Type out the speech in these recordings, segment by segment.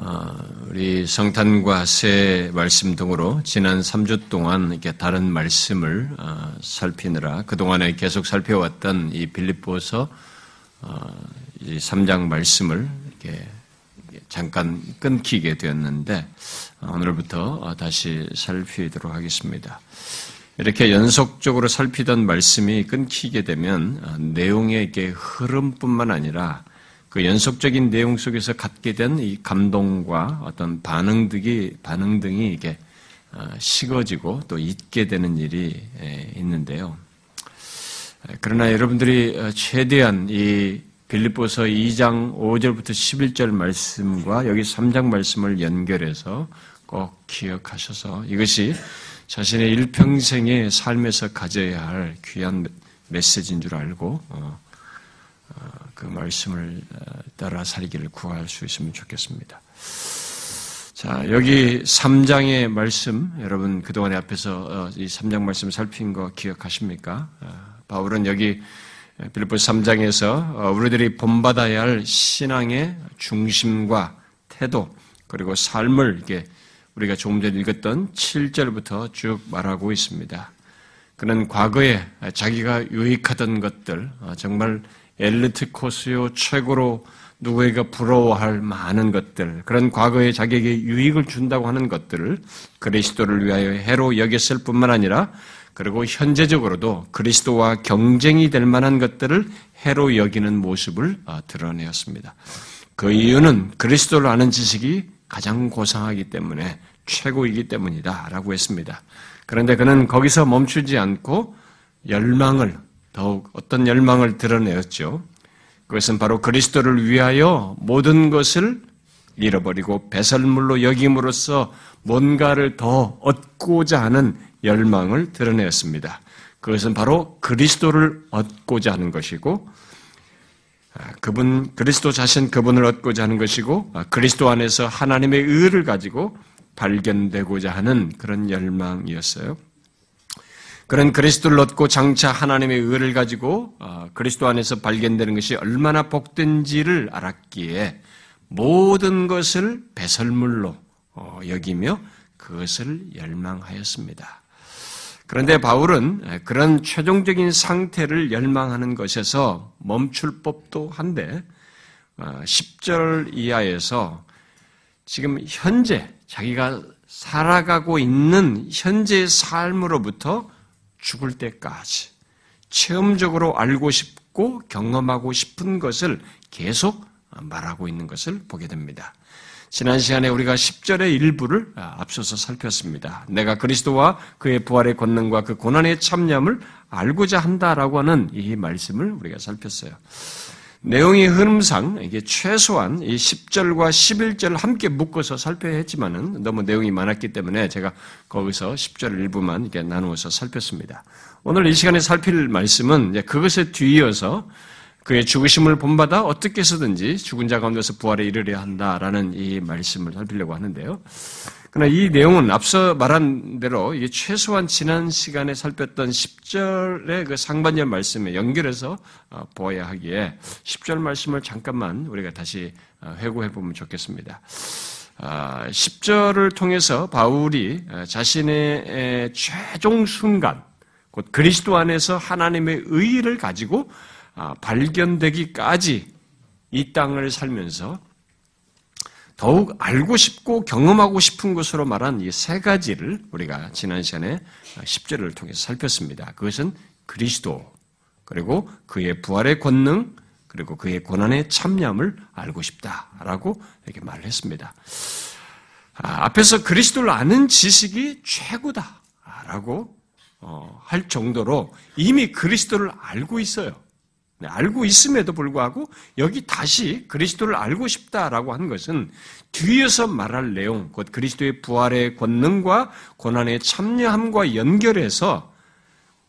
어, 우리 성탄과 새 말씀 등으로 지난 3주 동안 이렇게 다른 말씀을 어, 살피느라 그동안에 계속 살펴왔던 이 빌립보서 어, 이 3장 말씀을 이렇게 잠깐 끊기게 되었는데 오늘부터 다시 살피도록 하겠습니다. 이렇게 연속적으로 살피던 말씀이 끊기게 되면 내용의 흐름뿐만 아니라 그 연속적인 내용 속에서 갖게 된 이 감동과 어떤 반응 등이 반응 등이 이게 어, 식어지고 또 잊게 되는 일이 있는데요. 그러나 여러분들이 어, 최대한 이 빌립보서 2장 5절부터 11절 말씀과 여기 3장 말씀을 연결해서 꼭 기억하셔서 이것이 자신의 일평생의 삶에서 가져야 할 귀한 메시지인 줄 알고 어, 그 말씀을 어, 따라 살기를 구할 수 있으면 좋겠습니다. 자, 여기 3장의 말씀, 여러분 그동안에 앞에서 어, 이 3장 말씀 살핀 거 기억하십니까? 어, 바울은 여기 빌립보 3장에서 우리들이 본받아야 할 신앙의 중심과 태도, 그리고 삶을 이게 우리가 조금 전에 읽었던 7절부터 쭉 말하고 있습니다. 그는 과거에 자기가 유익하던 것들, 정말 엘리트 코스요 최고로 누구에게 부러워할 많은 것들, 그런 과거에 자기에게 유익을 준다고 하는 것들을 그리스도를 위하여 해로 여겼을 뿐만 아니라 그리고 현재적으로도 그리스도와 경쟁이 될 만한 것들을 해로 여기는 모습을 어, 드러내었습니다. 그 이유는 그리스도를 아는 지식이 가장 고상하기 때문에 최고이기 때문이다 라고 했습니다. 그런데 그는 거기서 멈추지 않고 열망을 더욱 어떤 열망을 드러내었죠. 그것은 바로 그리스도를 위하여 모든 것을 잃어버리고 배설물로 여김으로써 뭔가를 더 얻고자 하는 열망을 드러내었습니다. 그것은 바로 그리스도를 얻고자 하는 것이고, 아, 그분, 그리스도 자신 그분을 얻고자 하는 것이고, 아, 그리스도 안에서 하나님의 의를 가지고 발견되고자 하는 그런 열망이었어요. 그런 그리스도를 얻고 장차 하나님의 의를 가지고 어, 그리스도 안에서 발견되는 것이 얼마나 복된지를 알았기에 모든 것을 배설물로 어, 여기며 그것을 열망하였습니다. 그런데 바울은 그런 최종적인 상태를 열망하는 것에서 멈출 법도 한데 10절 어, 이하에서 지금 현재 자기가 살아가고 있는 현재의 삶으로부터 죽을 때까지 체험적으로 알고 싶고 경험하고 싶은 것을 계속 말하고 있는 것을 보게 됩니다. 지난 시간에 우리가 10절의 일부를 앞서서 살폈습니다. 내가 그리스도와 그의 부활의 권능과 그 고난의 참념을 알고자 한다라고 하는 이 말씀을 우리가 살폈어요. 내용의 흐름상 이게 최소한 이 10절과 11절 함께 묶어서 살펴야 했지만은 너무 내용이 많았기 때문에 제가 거기서 10절 일부만 이렇게 나누어서 살폈습니다. 오늘 이 시간에 살필 말씀은 그것에 뒤이어서 그의 죽으심을 본받아 어떻게 해서든지 죽은 자 가운데서 부활에 이르려 한다라는 이 말씀을 살피려고 하는데요. 그러나 이 내용은 앞서 말한 대로 최소한 지난 시간에 살폈던 10절의 그 상반절 말씀에 연결해서 어, 보아야 하기에 10절 말씀을 잠깐만 우리가 다시 어, 회고해 보면 좋겠습니다. 10절을 아, 통해서 바울이 어, 자신의 최종 순간, 곧 그리스도 안에서 하나님의 의의를 가지고 아, 발견되기까지 이 땅을 살면서 더욱 알고 싶고 경험하고 싶은 것으로 말한 이 세 가지를 우리가 지난 시간에 10절을 통해서 살폈습니다. 그것은 그리스도, 그리고 그의 부활의 권능, 그리고 그의 고난의 참념을 알고 싶다라고 이렇게 말을 했습니다. 아, 앞에서 그리스도를 아는 지식이 최고다라고 어, 할 정도로 이미 그리스도를 알고 있어요. 네, 알고 있음에도 불구하고 여기 다시 그리스도를 알고 싶다라고 한 것은 뒤에서 말할 내용, 곧 그리스도의 부활의 권능과 고난의 참여함과 연결해서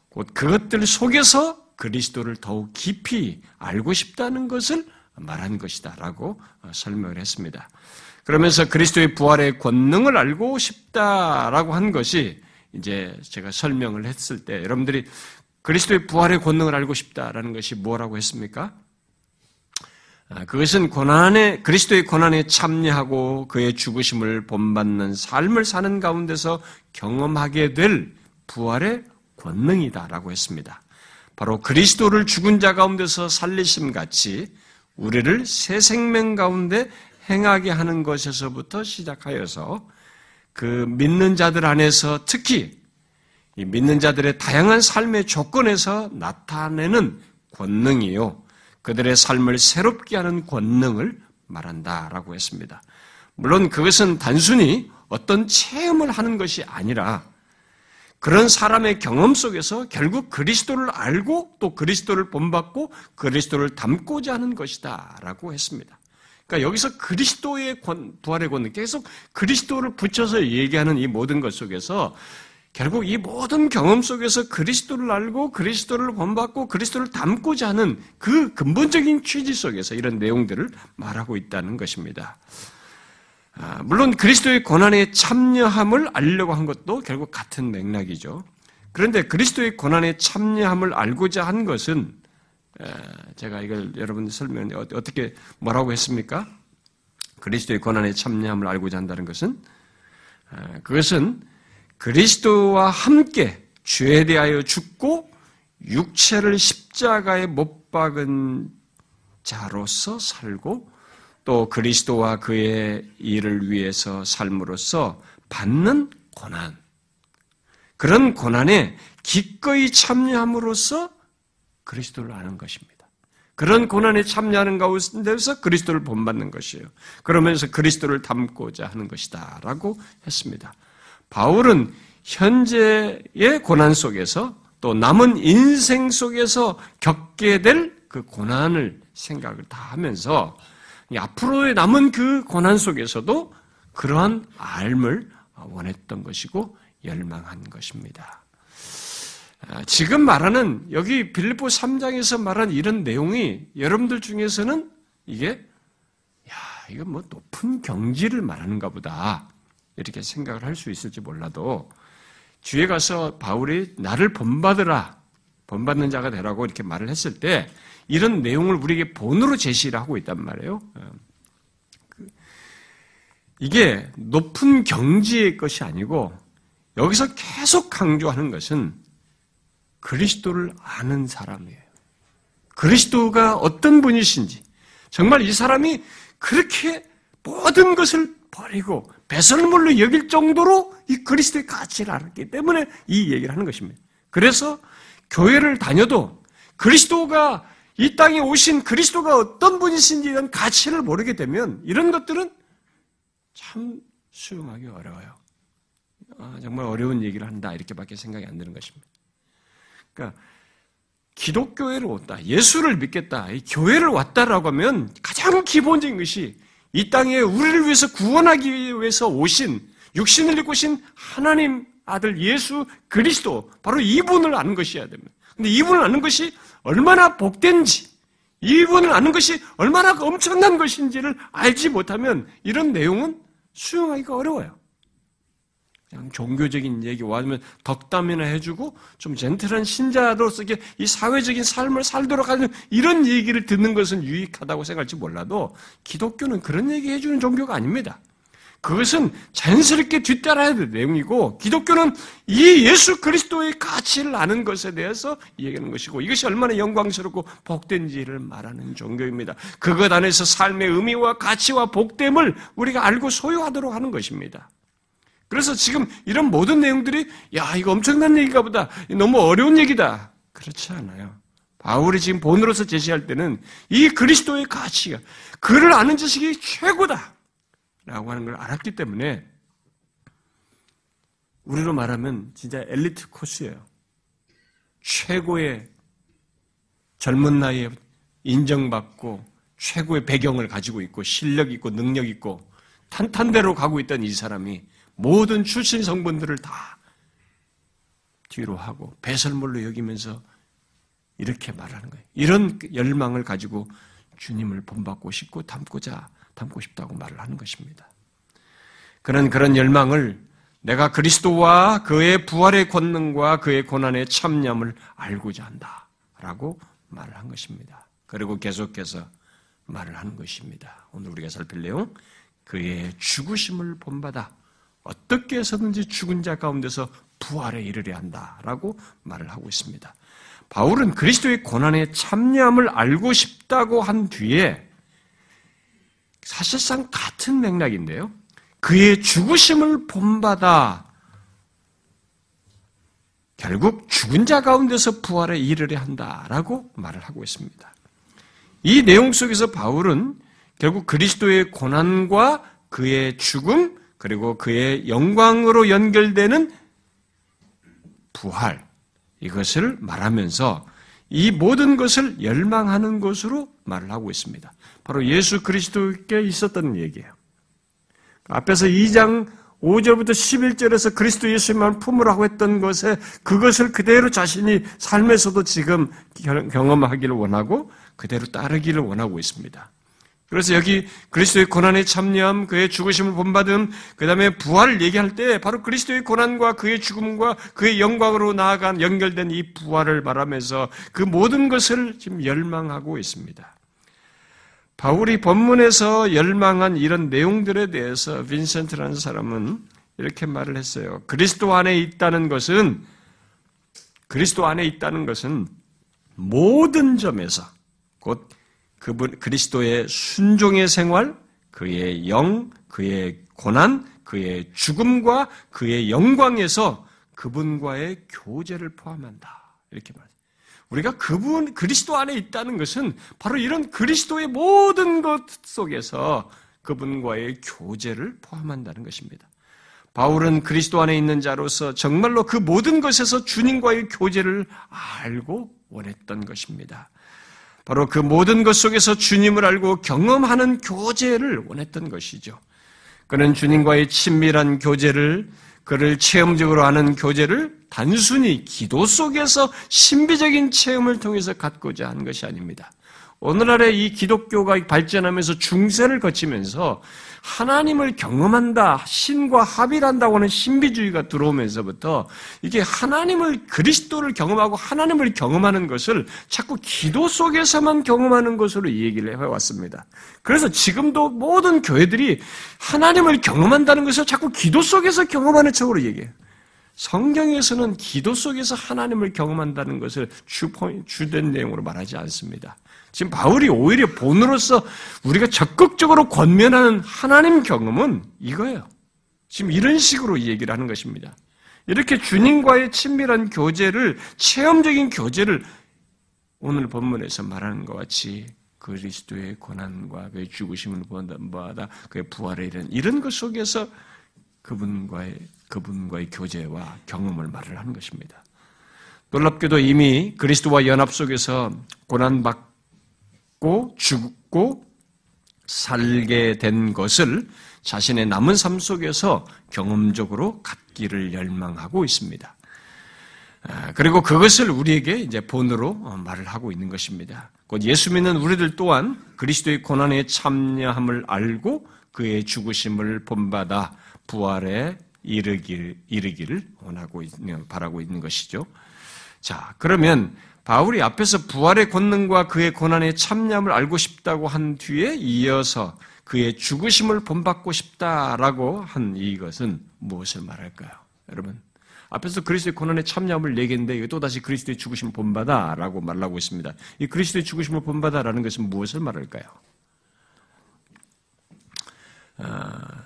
곧 그것들 속에서 그리스도를 더욱 깊이 알고 싶다는 것을 말한 것이다라고 설명을 했습니다. 그러면서 그리스도의 부활의 권능을 알고 싶다라고 한 것이 이제 제가 설명을 했을 때 여러분들이 그리스도의 부활의 권능을 알고 싶다라는 것이 뭐라고 했습니까? 아, 그것은 고난에 그리스도의 고난에 참여하고 그의 죽으심을 본받는 삶을 사는 가운데서 경험하게 될 부활의 권능이다라고 했습니다. 바로 그리스도를 죽은 자 가운데서 살리심 같이 우리를 새 생명 가운데 행하게 하는 것에서부터 시작하여서 그 믿는 자들 안에서 특히 이 믿는 자들의 다양한 삶의 조건에서 나타내는 권능이요. 그들의 삶을 새롭게 하는 권능을 말한다라고 했습니다. 물론 그것은 단순히 어떤 체험을 하는 것이 아니라 그런 사람의 경험 속에서 결국 그리스도를 알고 또 그리스도를 본받고 그리스도를 닮고자 하는 것이다라고 했습니다. 그러니까 여기서 그리스도의 권, 부활의 권능, 계속 그리스도를 붙여서 얘기하는 이 모든 것 속에서 결국 이 모든 경험 속에서 그리스도를 알고 그리스도를 본받고 그리스도를 닮고자 하는 그 근본적인 취지 속에서 이런 내용들을 말하고 있다는 것입니다. 아, 물론 그리스도의 고난에 참여함을 알려고 한 것도 결국 같은 맥락이죠. 그런데 그리스도의 고난에 참여함을 알고자 한 것은 제가 이걸 여러분 설명 어, 어떻게 뭐라고 했습니까? 그리스도의 고난에 참여함을 알고자 한다는 것은 그것은 그리스도와 함께 죄에 대하여 죽고 육체를 십자가에 못 박은 자로서 살고 또 그리스도와 그의 일을 위해서 삶으로써 받는 고난. 그런 고난에 기꺼이 참여함으로써 그리스도를 아는 것입니다. 그런 고난에 참여하는 가운데서 그리스도를 본받는 것이에요. 그러면서 그리스도를 닮고자 하는 것이다. 라고 했습니다. 바울은 현재의 고난 속에서 또 남은 인생 속에서 겪게 될 그 고난을 생각을 다 하면서 앞으로의 남은 그 고난 속에서도 그러한 알을 원했던 것이고 열망한 것입니다. 아, 지금 말하는 여기 빌립보 3장에서 말한 이런 내용이 여러분들 중에서는 이게 야, 이거 뭐 높은 경지를 말하는가 보다. 이렇게 생각을 할 수 있을지 몰라도 주에 가서 바울이 나를 본받으라. 본받는 자가 되라고 이렇게 말을 했을 때 이런 내용을 우리에게 본으로 제시를 하고 있단 말이에요. 어. 그 이게 높은 경지의 것이 아니고 여기서 계속 강조하는 것은 그리스도를 아는 사람이에요. 그리스도가 어떤 분이신지 정말 이 사람이 그렇게 모든 것을 버리고 배설물로 여길 정도로 이 그리스도의 가치를 알았기 때문에 이 얘기를 하는 것입니다. 그래서 교회를 다녀도 그리스도가 이 땅에 오신 그리스도가 어떤 분이신지 이런 가치를 모르게 되면 이런 것들은 참 수용하기 어려워요. 아, 정말 어려운 얘기를 한다 이렇게밖에 생각이 안 드는 것입니다. 그러니까 기독교회로 왔다, 예수를 믿겠다, 교회를 왔다라고 하면 가장 기본적인 것이 이 땅에 우리를 위해서 구원하기 위해서 오신 육신을 입고 오신 하나님 아들 예수 그리스도 바로 이분을 아는 것이어야 됩니다. 근데 이분을 아는 것이 얼마나 복된지, 이분을 아는 것이 얼마나 엄청난 것인지를 알지 못하면 이런 내용은 수용하기가 어려워요. 그냥 종교적인 얘기, 아니면 덕담이나 해주고 좀 젠틀한 신자로서 이 사회적인 삶을 살도록 하는 이런 얘기를 듣는 것은 유익하다고 생각할지 몰라도 기독교는 그런 얘기 해주는 종교가 아닙니다. 그것은 자연스럽게 뒤따라야 될 내용이고 기독교는 이 예수 그리스도의 가치를 아는 것에 대해서 얘기하는 것이고 이것이 얼마나 영광스럽고 복된지를 말하는 종교입니다. 그것 안에서 삶의 의미와 가치와 복됨을 우리가 알고 소유하도록 하는 것입니다. 그래서 지금 이런 모든 내용들이 야 이거 엄청난 얘기가 보다 너무 어려운 얘기다 그렇지 않아요. 바울이 지금 본으로서 제시할 때는 이 그리스도의 가치가 그를 아는 지식이 최고다. 라고 하는 걸 알았기 때문에 우리로 말하면 진짜 엘리트 코스예요. 최고의 젊은 나이에 인정받고 최고의 배경을 가지고 있고 실력 있고 능력 있고 탄탄대로 가고 있던 이 사람이 모든 출신 성분들을 다 뒤로 하고 배설물로 여기면서 이렇게 말하는 거예요. 이런 열망을 가지고 주님을 본받고 싶고 담고자 담고 싶다고 말을 하는 것입니다. 그는 그런 열망을 내가 그리스도와 그의 부활의 권능과 그의 고난의 참념을 알고자 한다. 라고 말을 한 것입니다. 그리고 계속해서 말을 하는 것입니다. 오늘 우리가 살필 내용, 그의 죽으심을 본받아 어떻게 해서든지 죽은 자 가운데서 부활에 이르려 한다라고 말을 하고 있습니다. 바울은 그리스도의 고난에 참여함을 알고 싶다고 한 뒤에 사실상 같은 맥락인데요. 그의 죽으심을 본받아 결국 죽은 자 가운데서 부활에 이르려 한다라고 말을 하고 있습니다. 이 내용 속에서 바울은 결국 그리스도의 고난과 그의 죽음 그리고 그의 영광으로 연결되는 부활 이것을 말하면서 이 모든 것을 열망하는 것으로 말을 하고 있습니다. 바로 예수 그리스도께 있었던 얘기예요. 앞에서 2장 5절부터 11절에서 그리스도 예수님만 품으라고 했던 것에 그것을 그대로 자신이 삶에서도 지금 경험하기를 원하고 그대로 따르기를 원하고 있습니다. 그래서 여기 그리스도의 고난에 참여함, 그의 죽으심을 본받음, 그 다음에 부활을 얘기할 때 바로 그리스도의 고난과 그의 죽음과 그의 영광으로 나아간 연결된 이 부활을 말하면서 그 모든 것을 지금 열망하고 있습니다. 바울이 본문에서 열망한 이런 내용들에 대해서 빈센트라는 사람은 이렇게 말을 했어요. 그리스도 안에 있다는 것은 그리스도 안에 있다는 것은 모든 점에서 곧 그분 그리스도의 순종의 생활, 그의 영, 그의 고난, 그의 죽음과 그의 영광에서 그분과의 교제를 포함한다. 이렇게 말. 우리가 그분 그리스도 안에 있다는 것은 바로 이런 그리스도의 모든 것 속에서 그분과의 교제를 포함한다는 것입니다. 바울은 그리스도 안에 있는 자로서 정말로 그 모든 것에서 주님과의 교제를 알고 원했던 것입니다. 바로 그 모든 것 속에서 주님을 알고 경험하는 교제를 원했던 것이죠. 그는 주님과의 친밀한 교제를 그를 체험적으로 하는 교제를 단순히 기도 속에서 신비적인 체험을 통해서 갖고자 하는 것이 아닙니다. 오늘날의 이 기독교가 발전하면서 중세를 거치면서 하나님을 경험한다, 신과 합일한다고 하는 신비주의가 들어오면서부터 이게 하나님을 그리스도를 경험하고 하나님을 경험하는 것을 자꾸 기도 속에서만 경험하는 것으로 얘기를 해왔습니다. 그래서 지금도 모든 교회들이 하나님을 경험한다는 것을 자꾸 기도 속에서 경험하는 척으로 얘기해요. 성경에서는 기도 속에서 하나님을 경험한다는 것을 주 주된 내용으로 말하지 않습니다. 지금 바울이 오히려 본으로서 우리가 적극적으로 권면하는 하나님 경험은 이거예요. 지금 이런 식으로 얘기를 하는 것입니다. 이렇게 주님과의 친밀한 교제를, 체험적인 교제를 오늘 본문에서 말하는 것 같이 그리스도의 고난과 그의 죽으심을 받아 그의 부활에 이른 이런 것 속에서 그분과의 그분과의 교제와 경험을 말을 하는 것입니다. 놀랍게도 이미 그리스도와 연합 속에서 고난 받 죽고 죽고 살게 된 것을 자신의 남은 삶 속에서 경험적으로 갖기를 열망하고 있습니다. 아, 그리고 그것을 우리에게 이제 본으로 어, 말을 하고 있는 것입니다. 곧 예수 믿는 우리들 또한 그리스도의 고난에 참여함을 알고 그의 죽으심을 본받아 부활에 이르길, 이르기를 원하고 있는, 바라고 있는 것이죠. 자, 그러면 바울이 앞에서 부활의 권능과 그의 고난의 참념을 알고 싶다고 한 뒤에 이어서 그의 죽으심을 본받고 싶다라고 한 이것은 무엇을 말할까요? 여러분, 앞에서 그리스도의 고난의 참념을 얘기했는데 또다시 그리스도의 죽으심을 본받아라고 말하고 있습니다. 이 그리스도의 죽으심을 본받아라는 것은 무엇을 말할까요? 아,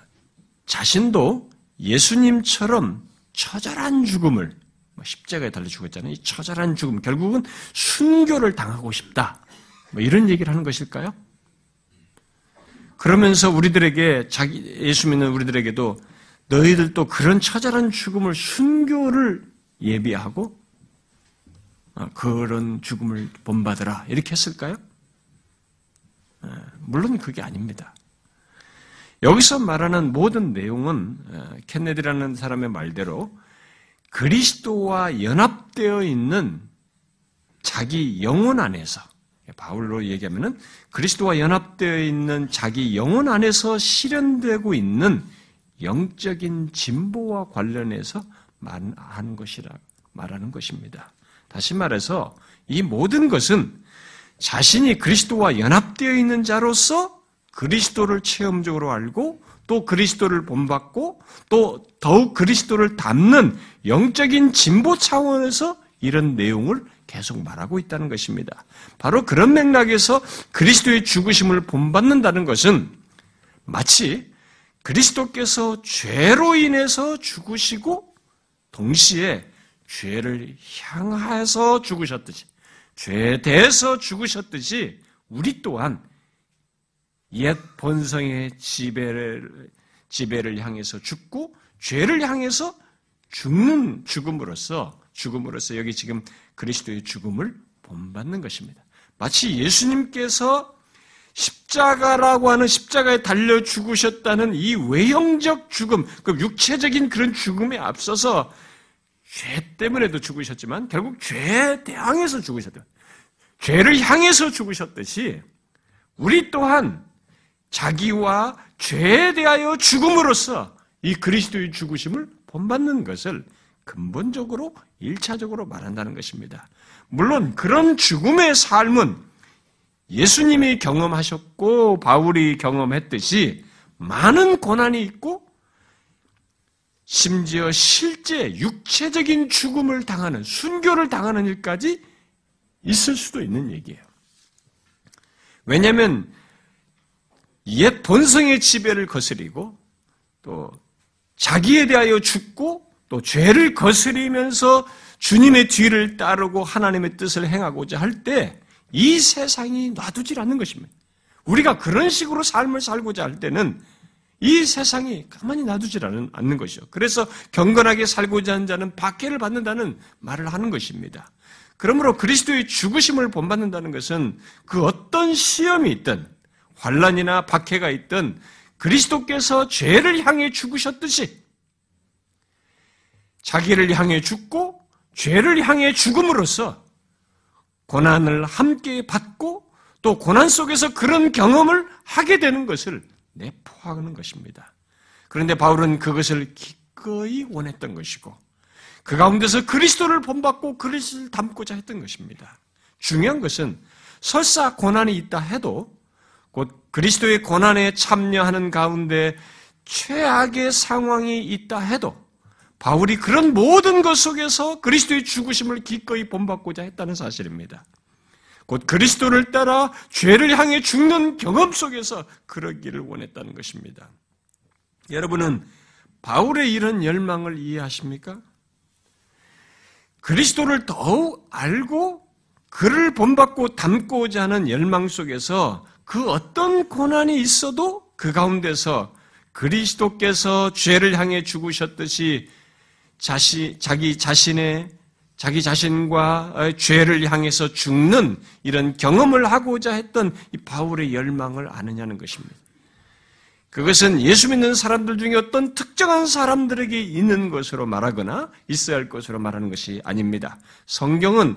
자신도 예수님처럼 처절한 죽음을 뭐 십자가에 달려 죽었잖아요. 이 처절한 죽음, 결국은 순교를 당하고 싶다. 뭐 이런 얘기를 하는 것일까요? 그러면서 우리들에게 자기 예수 믿는 우리들에게도 너희들도 그런 처절한 죽음을 순교를 예비하고 어, 그런 죽음을 본받으라 이렇게 했을까요? 어, 물론 그게 아닙니다. 여기서 말하는 모든 내용은 어, 켄네디라는 사람의 말대로 그리스도와 연합되어 있는 자기 영혼 안에서 바울로 얘기하면은 그리스도와 연합되어 있는 자기 영혼 안에서 실현되고 있는 영적인 진보와 관련해서 말하는 것이라 말하는 것입니다. 다시 말해서 이 모든 것은 자신이 그리스도와 연합되어 있는 자로서 그리스도를 체험적으로 알고 또 그리스도를 본받고 또 더욱 그리스도를 닮는 영적인 진보 차원에서 이런 내용을 계속 말하고 있다는 것입니다. 바로 그런 맥락에서 그리스도의 죽으심을 본받는다는 것은 마치 그리스도께서 죄로 인해서 죽으시고 동시에 죄를 향해서 죽으셨듯이 죄에 대해서 죽으셨듯이 우리 또한 옛 본성의 지배를 지배를 향해서 죽고 죄를 향해서 죽는 죽음으로써 죽음으로써 여기 지금 그리스도의 죽음을 본받는 것입니다. 마치 예수님께서 십자가라고 하는 십자가에 달려 죽으셨다는 이 외형적 죽음, 그 육체적인 그런 죽음에 앞서서 죄 때문에도 죽으셨지만 결국 죄에 대항해서 죽으셨다. 죄를 향해서 죽으셨듯이 우리 또한 자기와 죄에 대하여 죽음으로써 이 그리스도의 죽으심을 본받는 것을 근본적으로 일차적으로 말한다는 것입니다. 물론 그런 죽음의 삶은 예수님이 경험하셨고 바울이 경험했듯이 많은 고난이 있고 심지어 실제 육체적인 죽음을 당하는 순교를 당하는 일까지 있을 수도 있는 얘기예요. 왜냐하면 옛 본성의 지배를 거스리고 또 자기에 대하여 죽고 또 죄를 거스리면서 주님의 뒤를 따르고 하나님의 뜻을 행하고자 할 때 이 세상이 놔두질 않는 것입니다. 우리가 그런 식으로 삶을 살고자 할 때는 이 세상이 가만히 놔두질 않는 것이죠. 그래서 경건하게 살고자 하는 자는 박해를 받는다는 말을 하는 것입니다. 그러므로 그리스도의 죽으심을 본받는다는 것은 그 어떤 시험이 있든 환란이나 박해가 있든 그리스도께서 죄를 향해 죽으셨듯이 자기를 향해 죽고 죄를 향해 죽음으로써 고난을 함께 받고 또 고난 속에서 그런 경험을 하게 되는 것을 내포하는 것입니다. 그런데 바울은 그것을 기꺼이 원했던 것이고 그 가운데서 그리스도를 본받고 그리스도를 담고자 했던 것입니다. 중요한 것은 설사 고난이 있다 해도 곧 그리스도의 고난에 참여하는 가운데 최악의 상황이 있다 해도 바울이 그런 모든 것 속에서 그리스도의 죽으심을 기꺼이 본받고자 했다는 사실입니다. 곧 그리스도를 따라 죄를 향해 죽는 경험 속에서 그러기를 원했다는 것입니다. 여러분은 바울의 이런 열망을 이해하십니까? 그리스도를 더욱 알고 그를 본받고 닮고자 하는 열망 속에서 그 어떤 고난이 있어도 그 가운데서 그리스도께서 죄를 향해 죽으셨듯이 자시, 자기 자신의 자기 자신과 죄를 향해서 죽는 이런 경험을 하고자 했던 이 바울의 열망을 아느냐는 것입니다. 그것은 예수 믿는 사람들 중에 어떤 특정한 사람들에게 있는 것으로 말하거나 있어야 할 것으로 말하는 것이 아닙니다. 성경은 이,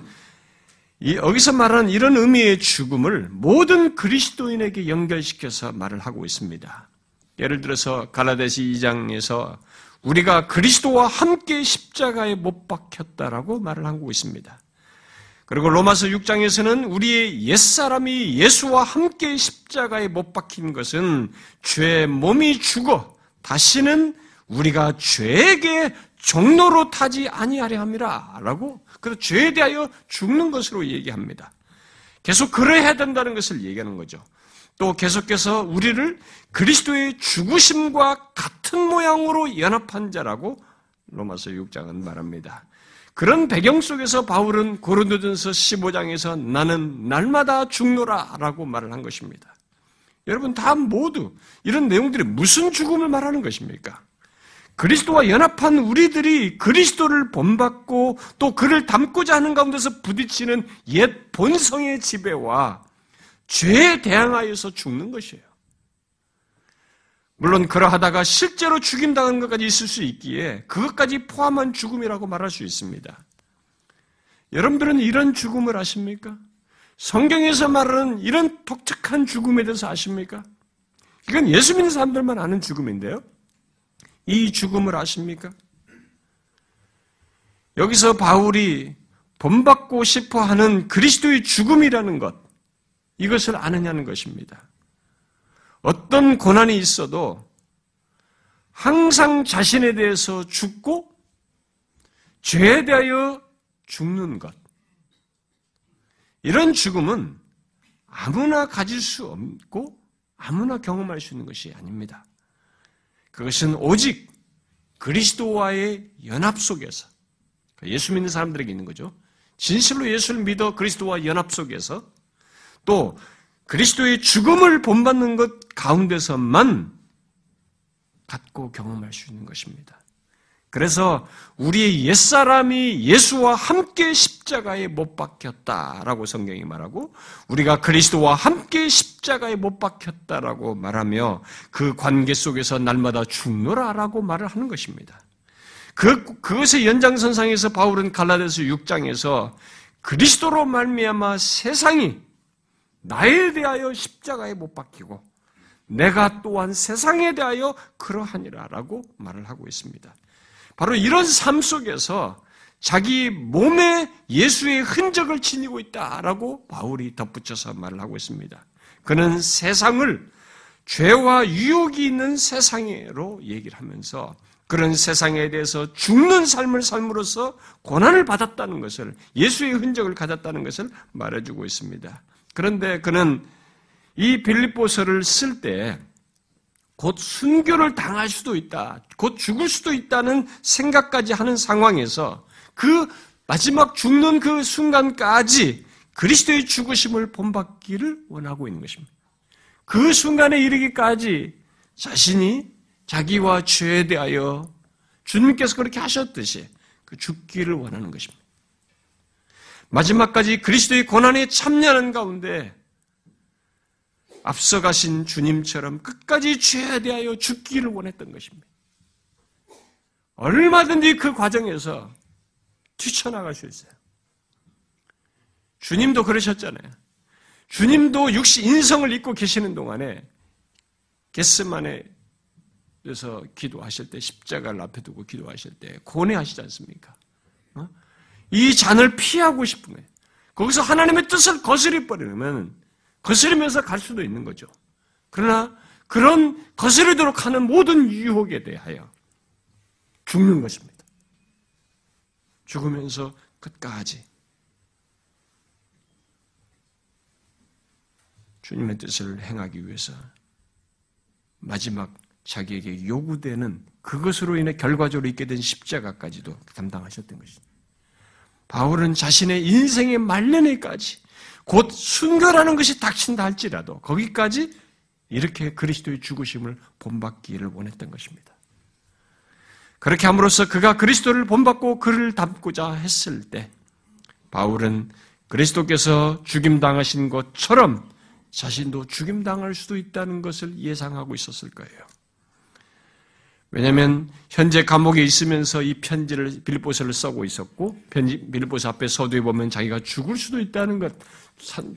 여기서 말하는 이런 의미의 죽음을 모든 그리스도인에게 연결시켜서 말을 하고 있습니다. 예를 들어서 갈라데시 2장에서 우리가 그리스도와 함께 십자가에 못 박혔다라고 말을 하고 있습니다. 그리고 로마서 6장에서는 우리의 옛사람이 예수와 함께 십자가에 못 박힌 것은 죄 몸이 죽어 다시는 우리가 죄에게 종로로 타지 아니하려 함이라 라고 그래서 죄에 대하여 죽는 것으로 얘기합니다. 계속 그래야 된다는 것을 얘기하는 거죠. 또 계속해서 우리를 그리스도의 죽으심과 같은 모양으로 연합한 자라고 로마서 6장은 말합니다. 그런 배경 속에서 바울은 고린도전서 15장에서 나는 날마다 죽노라라고 말을 한 것입니다. 여러분 다 모두 이런 내용들이 무슨 죽음을 말하는 것입니까? 그리스도와 연합한 우리들이 그리스도를 본받고 또 그를 닮고자 하는 가운데서 부딪히는 옛 본성의 지배와 죄에 대항하여서 죽는 것이에요. 물론 그러하다가 실제로 죽임당하는 것까지 있을 수 있기에 그것까지 포함한 죽음이라고 말할 수 있습니다. 여러분들은 이런 죽음을 아십니까? 성경에서 말하는 이런 독특한 죽음에 대해서 아십니까? 이건 예수 믿는 사람들만 아는 죽음인데요. 이 죽음을 아십니까? 여기서 바울이 본받고 싶어 하는 그리스도의 죽음이라는 것, 이것을 아느냐는 것입니다. 어떤 고난이 있어도 항상 자신에 대해서 죽고 죄에 대하여 죽는 것. 이런 죽음은 아무나 가질 수 없고 아무나 경험할 수 있는 것이 아닙니다. 그것은 오직 그리스도와의 연합 속에서 예수 믿는 사람들에게 있는 거죠. 진실로 예수를 믿어 그리스도와 연합 속에서 또 그리스도의 죽음을 본받는 것 가운데서만 갖고 경험할 수 있는 것입니다. 그래서 우리의 옛사람이 예수와 함께 십자가에 못 박혔다라고 성경이 말하고 우리가 그리스도와 함께 십자가에 못 박혔다라고 말하며 그 관계 속에서 날마다 죽노라라고 말을 하는 것입니다. 그, 그것의 연장선상에서 바울은 갈라데스 6장에서 그리스도로 말미암아 세상이 나에 대하여 십자가에 못 박히고 내가 또한 세상에 대하여 그러하니라라고 말을 하고 있습니다. 바로 이런 삶 속에서 자기 몸에 예수의 흔적을 지니고 있다라고 바울이 덧붙여서 말을 하고 있습니다. 그는 세상을 죄와 유혹이 있는 세상으로 얘기를 하면서 그런 세상에 대해서 죽는 삶을 삶으로써 고난을 받았다는 것을 예수의 흔적을 가졌다는 것을 말해주고 있습니다. 그런데 그는 이 빌립보서를 쓸 때 곧 순교를 당할 수도 있다, 곧 죽을 수도 있다는 생각까지 하는 상황에서 그 마지막 죽는 그 순간까지 그리스도의 죽으심을 본받기를 원하고 있는 것입니다. 그 순간에 이르기까지 자신이 자기와 죄에 대하여 주님께서 그렇게 하셨듯이 그 죽기를 원하는 것입니다. 마지막까지 그리스도의 고난에 참여하는 가운데 앞서가신 주님처럼 끝까지 죄에 대하여 죽기를 원했던 것입니다. 얼마든지 그 과정에서 뛰쳐나갈 수 있어요. 주님도 그러셨잖아요. 주님도 육시 인성을 입고 계시는 동안에 게스만에 그래서 기도하실 때 십자가를 앞에 두고 기도하실 때 고뇌하시지 않습니까? 어? 이 잔을 피하고 싶은 거예요. 거기서 하나님의 뜻을 거스려 버리면 거스르면서 갈 수도 있는 거죠. 그러나 그런 거스르도록 하는 모든 유혹에 대하여 죽는 것입니다. 죽으면서 끝까지 주님의 뜻을 행하기 위해서 마지막 자기에게 요구되는 그것으로 인해 결과적으로 있게 된 십자가까지도 담당하셨던 것입니다. 바울은 자신의 인생의 말년에까지 곧 순교라는 것이 닥친다 할지라도 거기까지 이렇게 그리스도의 죽으심을 본받기를 원했던 것입니다. 그렇게 함으로써 그가 그리스도를 본받고 그를 닮고자 했을 때 바울은 그리스도께서 죽임당하신 것처럼 자신도 죽임당할 수도 있다는 것을 예상하고 있었을 거예요. 왜냐하면 현재 감옥에 있으면서 이 편지를 빌보서를 써고 있었고 빌보서 앞에 서두에 보면 자기가 죽을 수도 있다는 것,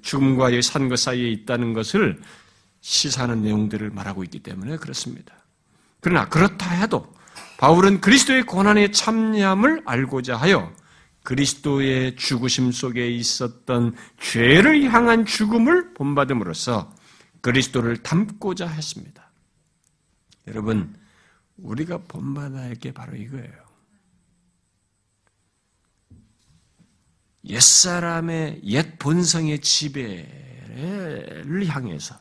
죽음과 산 것 사이에 있다는 것을 시사하는 내용들을 말하고 있기 때문에 그렇습니다. 그러나 그렇다 해도 바울은 그리스도의 고난에 참여함을 알고자 하여 그리스도의 죽으심 속에 있었던 죄를 향한 죽음을 본받음으로써 그리스도를 닮고자 했습니다. 여러분, 우리가 본받아야 할게 바로 이거예요. 옛사람의 옛 본성의 지배를 향해서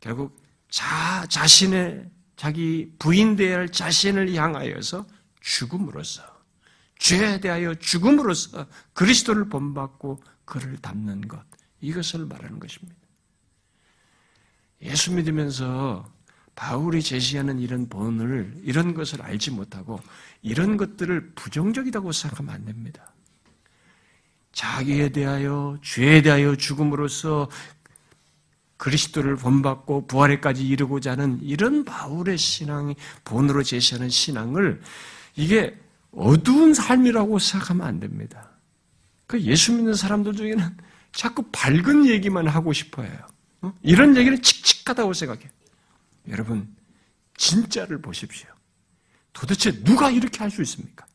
결국 자, 자신의 자기 할 자신을 향하여서 죽음으로써 죄에 대하여 죽음으로써 그리스도를 본받고 그를 닮는 것 이것을 말하는 것입니다. 예수 믿으면서 바울이 제시하는 이런 본을 이런 것을 알지 못하고 이런 것들을 부정적이라고 생각하면 안 됩니다. 자기에 대하여 죄에 대하여 죽음으로써 그리스도를 본받고 부활에까지 이르고자 하는 이런 바울의 신앙이 본으로 제시하는 신앙을 이게 어두운 삶이라고 생각하면 안 됩니다. 그 예수 믿는 사람들 중에는 자꾸 밝은 얘기만 하고 싶어요. 어? 이런 얘기는 칙칙하다고 생각해. 여러분, 진짜를 보십시오. 도대체 누가 이렇게 할 수 있습니까?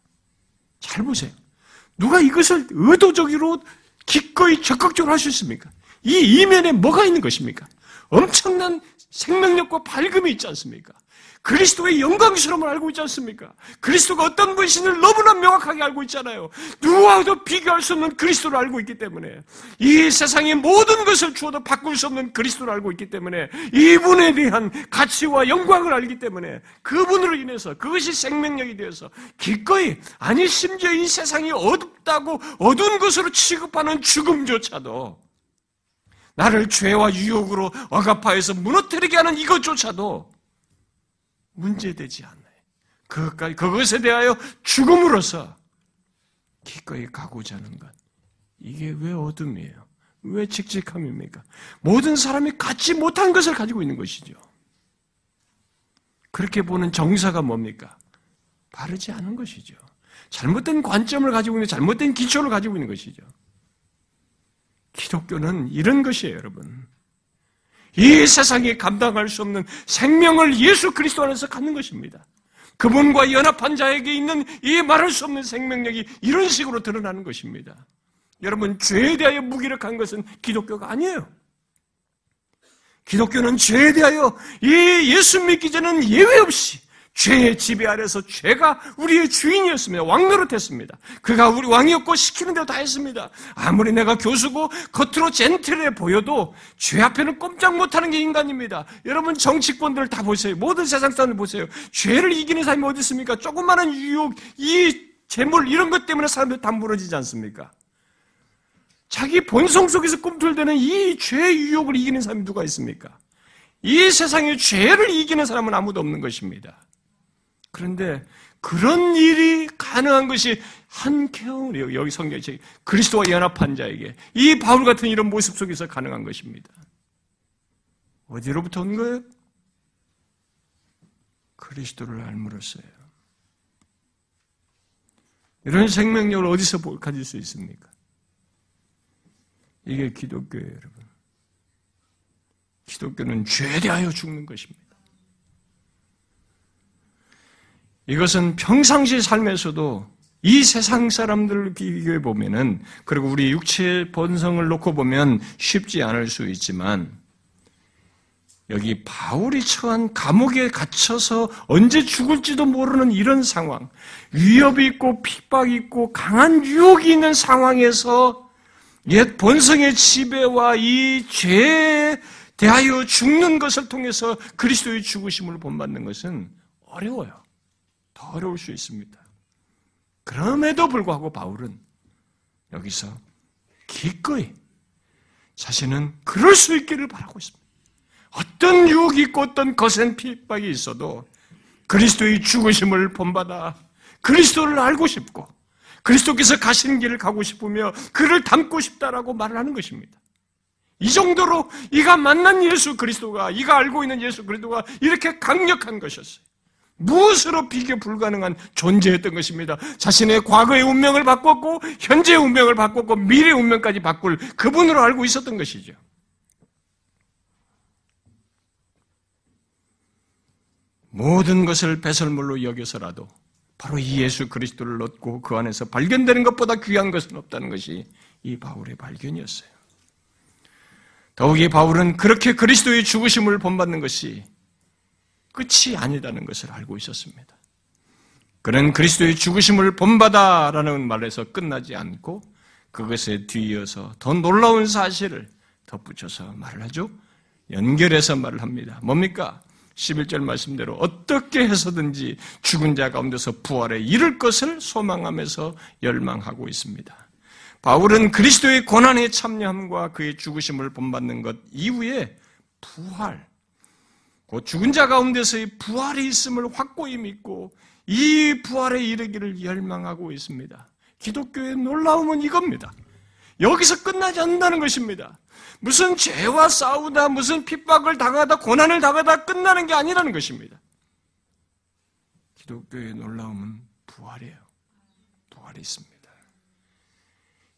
잘 보세요. 누가 이것을 의도적으로 기꺼이 적극적으로 할 수 있습니까? 이 이면에 뭐가 있는 것입니까? 엄청난 생명력과 밝음이 있지 않습니까? 그리스도의 영광스러움을 알고 있지 않습니까? 그리스도가 어떤 분이신을 너무나 명확하게 알고 있잖아요. 누구와도 비교할 수 없는 그리스도를 알고 있기 때문에 이 세상의 모든 것을 주어도 바꿀 수 없는 그리스도를 알고 있기 때문에 이분에 대한 가치와 영광을 알기 때문에 그분으로 인해서 그것이 생명력이 되어서 기꺼이 아니 심지어 이 세상이 어둡다고 어두운 것으로 취급하는 죽음조차도 나를 죄와 유혹으로 억압하여서 무너뜨리게 하는 이것조차도 문제되지 않아요. 그것까지, 그것에 대하여 죽음으로써 기꺼이 가고자 하는 것. 이게 왜 어둠이에요? 왜 칙칙함입니까? 모든 사람이 갖지 못한 것을 가지고 있는 것이죠. 그렇게 보는 정사가 뭡니까? 바르지 않은 것이죠. 잘못된 관점을 가지고 있는, 잘못된 기초를 가지고 있는 것이죠. 기독교는 이런 것이에요, 여러분. 이 세상이 감당할 수 없는 생명을 예수 그리스도 안에서 갖는 것입니다. 그분과 연합한 자에게 있는 이 말할 수 없는 생명력이 이런 식으로 드러나는 것입니다. 여러분, 죄에 대하여 무기력한 것은 기독교가 아니에요. 기독교는 죄에 대하여 이 예수 믿기 전에는 예외 없이 죄의 지배 아래서 죄가 우리의 주인이었습니다. 왕노릇했습니다. 그가 우리 왕이었고 시키는 대로 다 했습니다. 아무리 내가 교수고 겉으로 젠틀해 보여도 죄 앞에는 꼼짝 못하는 게 인간입니다. 여러분 정치권들 다 보세요. 모든 세상 사람들 보세요. 죄를 이기는 사람이 어디 있습니까? 조그마한 유혹, 이 재물 이런 것 때문에 사람들 다 무너지지 않습니까? 자기 본성 속에서 꿈틀대는 이 죄의 유혹을 이기는 사람이 누가 있습니까? 이 세상의 죄를 이기는 사람은 아무도 없는 것입니다. 그런데 그런 일이 가능한 것이 한케운이에요. 여기 성경에 그리스도와 연합한 자에게 이 바울 같은 이런 모습 속에서 가능한 것입니다. 어디로부터 온 거예요? 그리스도를 알므로써요. 이런 생명력을 어디서 가질 수 있습니까? 이게 기독교예요, 여러분. 기독교는 죄에 대하여 죽는 것입니다. 이것은 평상시 삶에서도 이 세상 사람들을 비교해 보면은 그리고 우리 육체의 본성을 놓고 보면 쉽지 않을 수 있지만 여기 바울이 처한 감옥에 갇혀서 언제 죽을지도 모르는 이런 상황, 위협이 있고 핍박이 있고 강한 유혹이 있는 상황에서 옛 본성의 지배와 이 죄에 대하여 죽는 것을 통해서 그리스도의 죽으심을 본받는 것은 어려워요. 더 어려울 수 있습니다. 그럼에도 불구하고 바울은 여기서 기꺼이 자신은 그럴 수 있기를 바라고 있습니다. 어떤 유혹이 있고 어떤 거센 핍박이 있어도 그리스도의 죽으심을 본받아 그리스도를 알고 싶고 그리스도께서 가시는 길을 가고 싶으며 그를 닮고 싶다라고 말을 하는 것입니다. 이 정도로 이가 만난 예수 그리스도가 이가 알고 있는 예수 그리스도가 이렇게 강력한 것이었어요. 무엇으로 비교 불가능한 존재였던 것입니다. 자신의 과거의 운명을 바꿨고 현재의 운명을 바꿨고 미래의 운명까지 바꿀 그분으로 알고 있었던 것이죠. 모든 것을 배설물로 여겨서라도 바로 이 예수 그리스도를 얻고 그 안에서 발견되는 것보다 귀한 것은 없다는 것이 이 바울의 발견이었어요. 더욱이 바울은 그렇게 그리스도의 죽으심을 본받는 것이 끝이 아니다는 것을 알고 있었습니다. 그는 그리스도의 죽으심을 본받아라는 말에서 끝나지 않고 그것에 뒤이어서 더 놀라운 사실을 덧붙여서 말을 하죠. 연결해서 말을 합니다. 뭡니까? 11절 말씀대로 어떻게 해서든지 죽은 자 가운데서 부활에 이를 것을 소망하면서 열망하고 있습니다. 바울은 그리스도의 고난에 참여함과 그의 죽으심을 본받는 것 이후에 부활, 죽은 자 가운데서의 부활이 있음을 확고히 믿고 이 부활에 이르기를 열망하고 있습니다. 기독교의 놀라움은 이겁니다. 여기서 끝나지 않는다는 것입니다. 무슨 죄와 싸우다, 무슨 핍박을 당하다, 고난을 당하다 끝나는 게 아니라는 것입니다. 기독교의 놀라움은 부활이에요. 부활이 있습니다.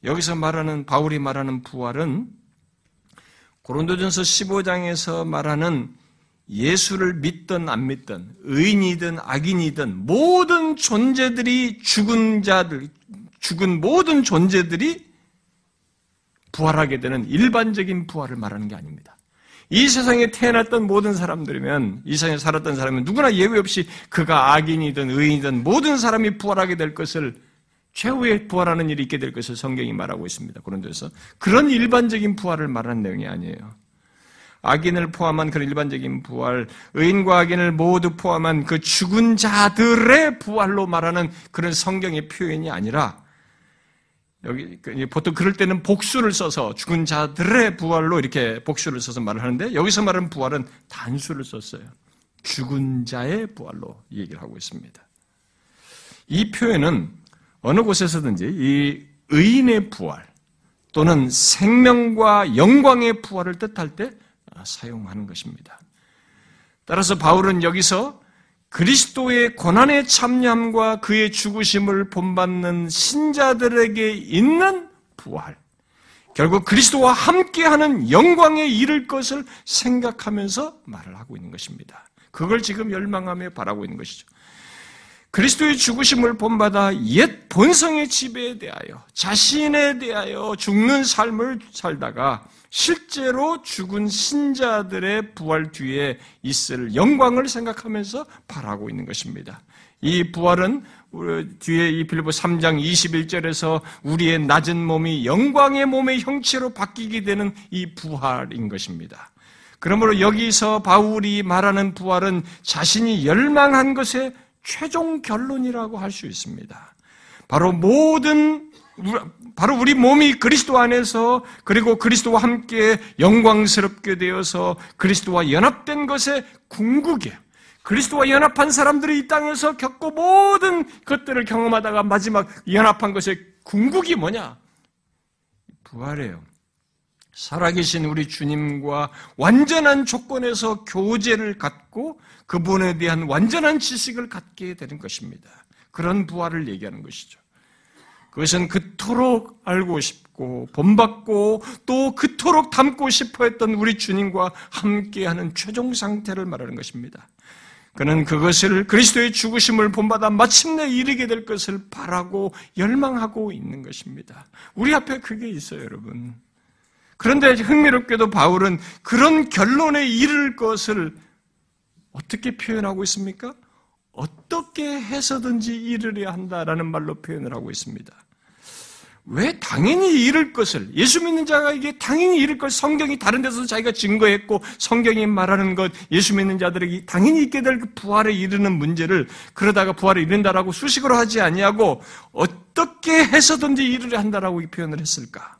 여기서 말하는, 바울이 말하는 부활은 고린도전서 15장에서 말하는 예수를 믿든 안 믿든 의인이든 악인이든 모든 존재들이 죽은 자들 죽은 모든 존재들이 부활하게 되는 일반적인 부활을 말하는 게 아닙니다. 이 세상에 태어났던 모든 사람들이면 이 세상에 살았던 사람은 누구나 예외 없이 그가 악인이든 의인이든 모든 사람이 부활하게 될 것을 최후에 부활하는 일이 있게 될 것을 성경이 말하고 있습니다. 그런 데서 그런 일반적인 부활을 말하는 내용이 아니에요. 악인을 포함한 그런 일반적인 부활, 의인과 악인을 모두 포함한 그 죽은 자들의 부활로 말하는 그런 성경의 표현이 아니라 여기 그 보통 그럴 때는 복수를 써서 죽은 자들의 부활로 이렇게 복수를 써서 말을 하는데 여기서 말하는 부활은 단수를 썼어요. 죽은 자의 부활로 얘기를 하고 있습니다. 이 표현은 어느 곳에서든지 이 의인의 부활 또는 생명과 영광의 부활을 뜻할 때 사용하는 것입니다. 따라서 바울은 여기서 그리스도의 고난의 참여함과 그의 죽으심을 본받는 신자들에게 있는 부활, 결국 그리스도와 함께하는 영광에 이를 것을 생각하면서 말을 하고 있는 것입니다. 그걸 지금 열망하며 바라고 있는 것이죠. 그리스도의 죽으심을 본받아 옛 본성의 지배에 대하여 자신에 대하여 죽는 삶을 살다가 실제로 죽은 신자들의 부활 뒤에 있을 영광을 생각하면서 바라고 있는 것입니다. 이 부활은 뒤에 이 빌보 3장 21절에서 우리의 낮은 몸이 영광의 몸의 형체로 바뀌게 되는 이 부활인 것입니다. 그러므로 여기서 바울이 말하는 부활은 자신이 열망한 것의 최종 결론이라고 할 수 있습니다. 바로 모든 바로 우리 몸이 그리스도 안에서 그리고 그리스도와 함께 영광스럽게 되어서 그리스도와 연합된 것의 궁극이에요. 그리스도와 연합한 사람들이 이 땅에서 겪고 모든 것들을 경험하다가 마지막 연합한 것의 궁극이 뭐냐? 부활이에요. 살아계신 우리 주님과 완전한 조건에서 교제를 갖고 그분에 대한 완전한 지식을 갖게 되는 것입니다. 그런 부활을 얘기하는 것이죠. 그것은 그토록 알고 싶고 본받고 또 그토록 닮고 싶어 했던 우리 주님과 함께하는 최종 상태를 말하는 것입니다. 그는 그것을 그리스도의 죽으심을 본받아 마침내 이르게 될 것을 바라고 열망하고 있는 것입니다. 우리 앞에 그게 있어요, 여러분. 그런데 흥미롭게도 바울은 그런 결론에 이를 것을 어떻게 표현하고 있습니까? 어떻게 해서든지 이르려 한다라는 말로 표현을 하고 있습니다. 왜 당연히 이룰 것을 예수 믿는 자가 이게 당연히 이룰 것 성경이 다른 데서 자기가 증거했고 성경이 말하는 것 예수 믿는 자들에게 당연히 있게 될 그 부활에 이르는 문제를 그러다가 부활에 이른다라고 수식으로 하지 아니하고 어떻게 해서든지 이르려 한다라고 표현을 했을까?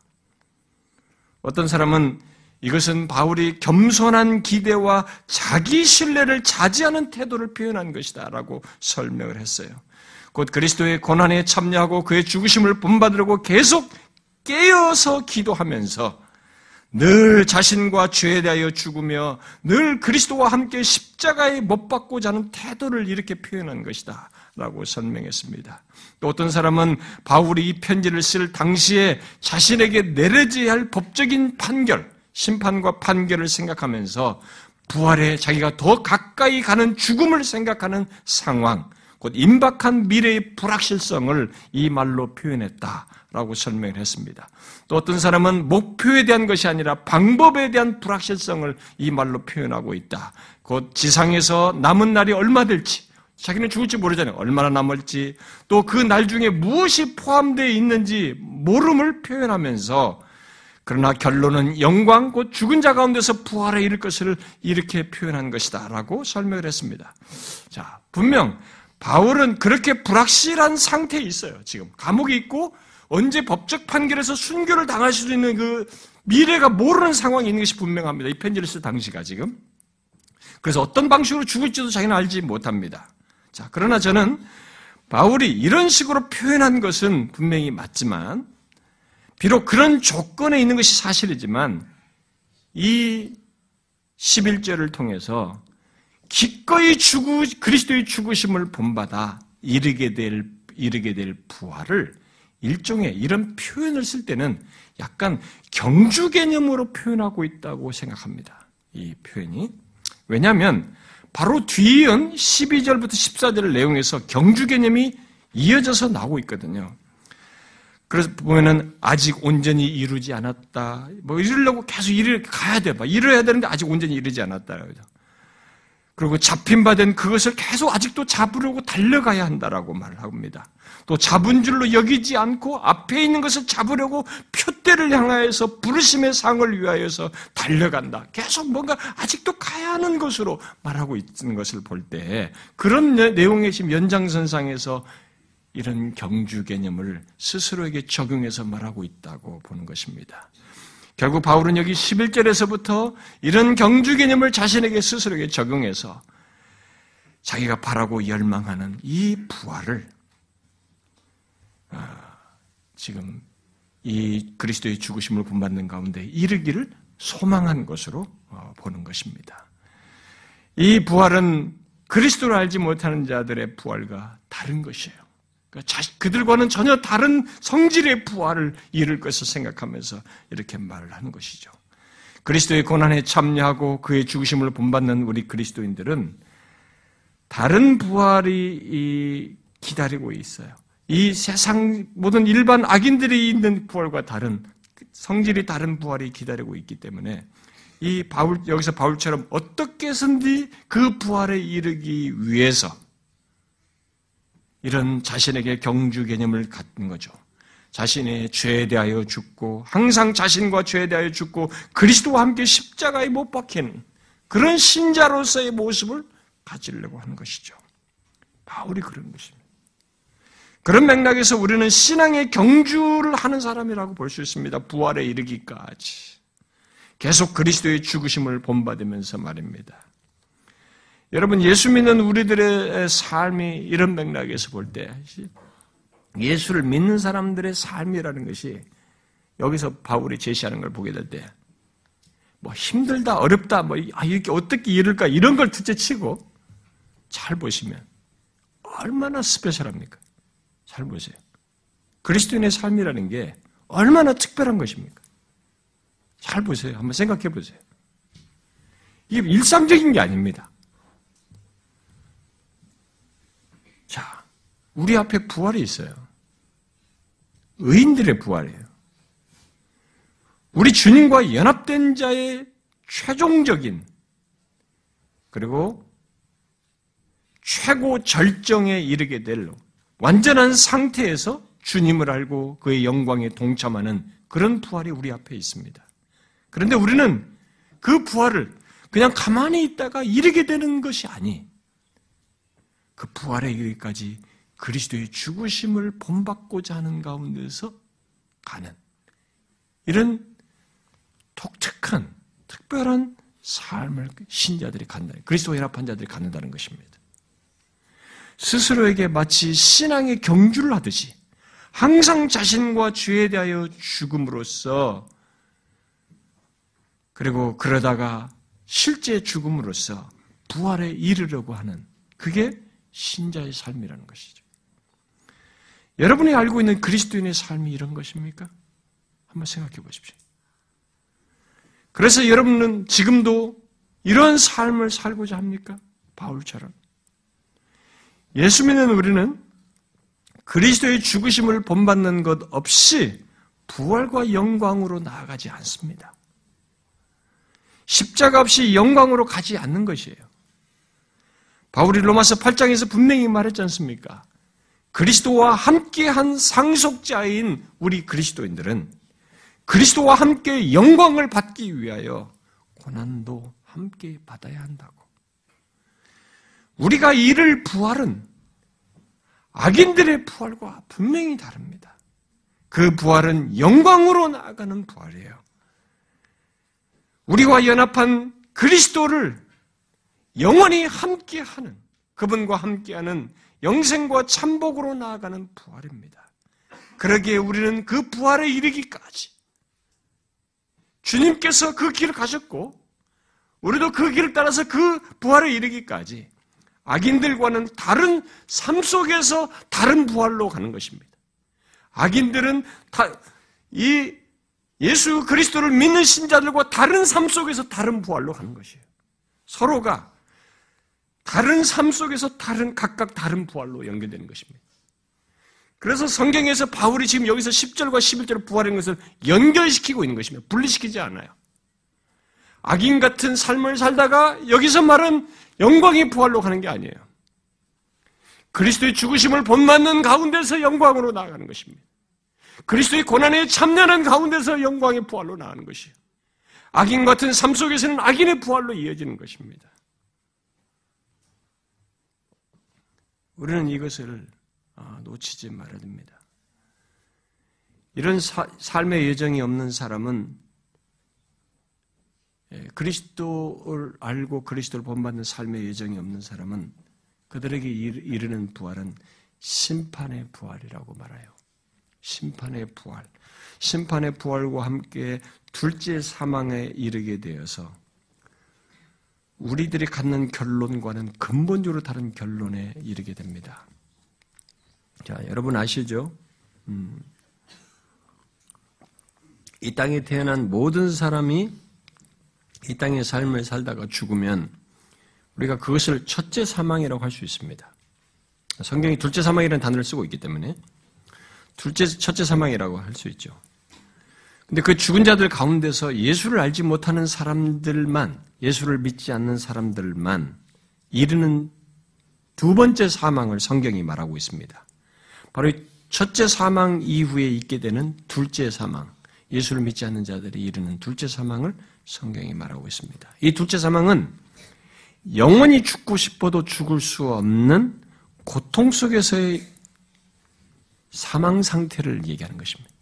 어떤 사람은 이것은 바울이 겸손한 기대와 자기 신뢰를 자지하는 태도를 표현한 것이다라고 설명을 했어요. 곧 그리스도의 고난에 참여하고 그의 죽으심을 본받으려고 계속 깨어서 기도하면서 늘 자신과 죄에 대하여 죽으며 늘 그리스도와 함께 십자가에 못 박고자 하는 태도를 이렇게 표현한 것이다. 라고 설명했습니다. 또 어떤 사람은 바울이 이 편지를 쓸 당시에 자신에게 내려져야 할 법적인 판결, 심판과 판결을 생각하면서 부활에 자기가 더 가까이 가는 죽음을 생각하는 상황, 곧 임박한 미래의 불확실성을 이 말로 표현했다라고 설명을 했습니다. 또 어떤 사람은 목표에 대한 것이 아니라 방법에 대한 불확실성을 이 말로 표현하고 있다. 곧 지상에서 남은 날이 얼마 될지, 자기는 죽을지 모르잖아요. 얼마나 남을지, 또 그 날 중에 무엇이 포함되어 있는지 모름을 표현하면서 그러나 결론은 영광, 곧 죽은 자 가운데서 부활에 이를 것을 이렇게 표현한 것이다. 라고 설명을 했습니다. 자, 분명 바울은 그렇게 불확실한 상태에 있어요. 지금 감옥에 있고 언제 법적 판결에서 순교를 당할 수 있는 그 미래가 모르는 상황이 있는 것이 분명합니다. 이 편지를 쓸 당시가 지금. 그래서 어떤 방식으로 죽을지도 자기는 알지 못합니다. 자, 그러나 저는 바울이 이런 식으로 표현한 것은 분명히 맞지만, 비록 그런 조건에 있는 것이 사실이지만, 이 11절을 통해서 기꺼이 죽으, 그리스도의 죽으심을 본받아 이르게 될, 이르게 될 부활을 일종의 이런 표현을 쓸 때는 약간 경주 개념으로 표현하고 있다고 생각합니다. 이 표현이. 왜냐하면 바로 뒤이은 12절부터 14절 내용에서 경주 개념이 이어져서 나오고 있거든요. 그래서 보면은 아직 온전히 이루지 않았다. 뭐 이루려고 계속 이를 가야 돼. 봐. 이뤄야 되는데 아직 온전히 이르지 않았다. 그리고 잡힌 바 된 그것을 계속 아직도 잡으려고 달려가야 한다라고 말을 합니다. 또 잡은 줄로 여기지 않고 앞에 있는 것을 잡으려고 표대를 향하여서 부르심의 상을 위하여서 달려간다. 계속 뭔가 아직도 가야 하는 것으로 말하고 있는 것을 볼 때 그런 내용의 지금 연장선상에서 이런 경주 개념을 스스로에게 적용해서 말하고 있다고 보는 것입니다. 결국 바울은 여기 11절에서부터 이런 경주 개념을 자신에게 스스로에게 적용해서 자기가 바라고 열망하는 이 부활을 아, 지금 이 그리스도의 죽으심을 본받는 가운데 이르기를 소망한 것으로 어, 보는 것입니다. 이 부활은 그리스도를 알지 못하는 자들의 부활과 다른 것이에요. 그러니까 그들과는 전혀 다른 성질의 부활을 이룰 것을 생각하면서 이렇게 말을 하는 것이죠. 그리스도의 고난에 참여하고 그의 죽으심을 본받는 우리 그리스도인들은 다른 부활이 기다리고 있어요. 이 세상 모든 일반 악인들이 있는 부활과 다른 성질이 다른 부활이 기다리고 있기 때문에 이 바울 여기서 바울처럼 어떻게 해서든지 그 부활에 이르기 위해서 이런 자신에게 경주 개념을 갖는 거죠. 자신의 죄에 대하여 죽고 항상 자신과 죄에 대하여 죽고 그리스도와 함께 십자가에 못 박힌 그런 신자로서의 모습을 가지려고 하는 것이죠. 바울이 그런 것입니다. 그런 맥락에서 우리는 신앙의 경주를 하는 사람이라고 볼 수 있습니다. 부활에 이르기까지. 계속 그리스도의 죽으심을 본받으면서 말입니다. 여러분, 예수 믿는 우리들의 삶이 이런 맥락에서 볼 때, 예수를 믿는 사람들의 삶이라는 것이 여기서 바울이 제시하는 걸 보게 될 때, 뭐 힘들다, 어렵다, 뭐, 아, 이렇게 어떻게 이럴까, 이런 걸 둘째 치고, 잘 보시면, 얼마나 스페셜합니까? 잘 보세요. 그리스도인의 삶이라는 게 얼마나 특별한 것입니까? 잘 보세요. 한번 생각해 보세요. 이게 일상적인 게 아닙니다. 우리 앞에 부활이 있어요. 의인들의 부활이에요. 우리 주님과 연합된 자의 최종적인 그리고 최고 절정에 이르게 될 완전한 상태에서 주님을 알고 그의 영광에 동참하는 그런 부활이 우리 앞에 있습니다. 그런데 우리는 그 부활을 그냥 가만히 있다가 이르게 되는 것이 아니, 그 부활에 이르기까지 그리스도의 죽으심을 본받고자 하는 가운데서 가는 이런 독특한 특별한 삶을 신자들이 갖는 그리스도와 연합한 자들이 갖는다는 것입니다. 스스로에게 마치 신앙의 경주를 하듯이 항상 자신과 죄에 대하여 죽음으로써 그리고 그러다가 실제 죽음으로써 부활에 이르려고 하는 그게 신자의 삶이라는 것이죠. 여러분이 알고 있는 그리스도인의 삶이 이런 것입니까? 한번 생각해 보십시오. 그래서 여러분은 지금도 이런 삶을 살고자 합니까? 바울처럼. 예수 믿는 우리는 그리스도의 죽으심을 본받는 것 없이 부활과 영광으로 나아가지 않습니다. 십자가 없이 영광으로 가지 않는 것이에요. 바울이 로마서 8장에서 분명히 말했지 않습니까? 그리스도와 함께한 상속자인 우리 그리스도인들은 그리스도와 함께 영광을 받기 위하여 고난도 함께 받아야 한다고. 우리가 이를 부활은 악인들의 부활과 분명히 다릅니다. 그 부활은 영광으로 나아가는 부활이에요. 우리와 연합한 그리스도를 영원히 함께하는 그분과 함께하는 영생과 참복으로 나아가는 부활입니다. 그러기에 우리는 그 부활에 이르기까지 주님께서 그 길을 가셨고 우리도 그 길을 따라서 그 부활에 이르기까지 악인들과는 다른 삶 속에서 다른 부활로 가는 것입니다. 악인들은 다, 이 예수 그리스도를 믿는 신자들과 다른 삶 속에서 다른 부활로 가는 것이에요. 서로가 다른 삶 속에서 다른, 각각 다른 부활로 연결되는 것입니다. 그래서 성경에서 바울이 지금 여기서 10절과 11절을 부활하는 것을 연결시키고 있는 것입니다. 분리시키지 않아요. 악인 같은 삶을 살다가 여기서 말은 영광의 부활로 가는 게 아니에요. 그리스도의 죽으심을 본받는 가운데서 영광으로 나아가는 것입니다. 그리스도의 고난에 참여하는 가운데서 영광의 부활로 나가는 것이에요. 악인 같은 삶 속에서는 악인의 부활로 이어지는 것입니다. 우리는 이것을 아, 놓치지 말아야 됩니다. 이런 사, 삶의 예정이 없는 사람은 예, 그리스도를 알고 그리스도를 본받는 삶의 예정이 없는 사람은 그들에게 이르는 부활은 심판의 부활이라고 말해요. 심판의 부활. 심판의 부활과 함께 둘째 사망에 이르게 되어서 우리들이 갖는 결론과는 근본적으로 다른 결론에 이르게 됩니다. 자, 여러분 아시죠? 음. 이 땅에 태어난 모든 사람이 이 땅의 삶을 살다가 죽으면 우리가 그것을 첫째 사망이라고 할 수 있습니다. 성경이 둘째 사망이라는 단어를 쓰고 있기 때문에 둘째, 첫째 사망이라고 할 수 있죠. 근데 그 죽은 자들 가운데서 예수를 알지 못하는 사람들만, 예수를 믿지 않는 사람들만 이르는 두 번째 사망을 성경이 말하고 있습니다. 바로 첫째 사망 이후에 있게 되는 둘째 사망, 예수를 믿지 않는 자들이 이르는 둘째 사망을 성경이 말하고 있습니다. 이 둘째 사망은 영원히 죽고 싶어도 죽을 수 없는 고통 속에서의 사망 상태를 얘기하는 것입니다.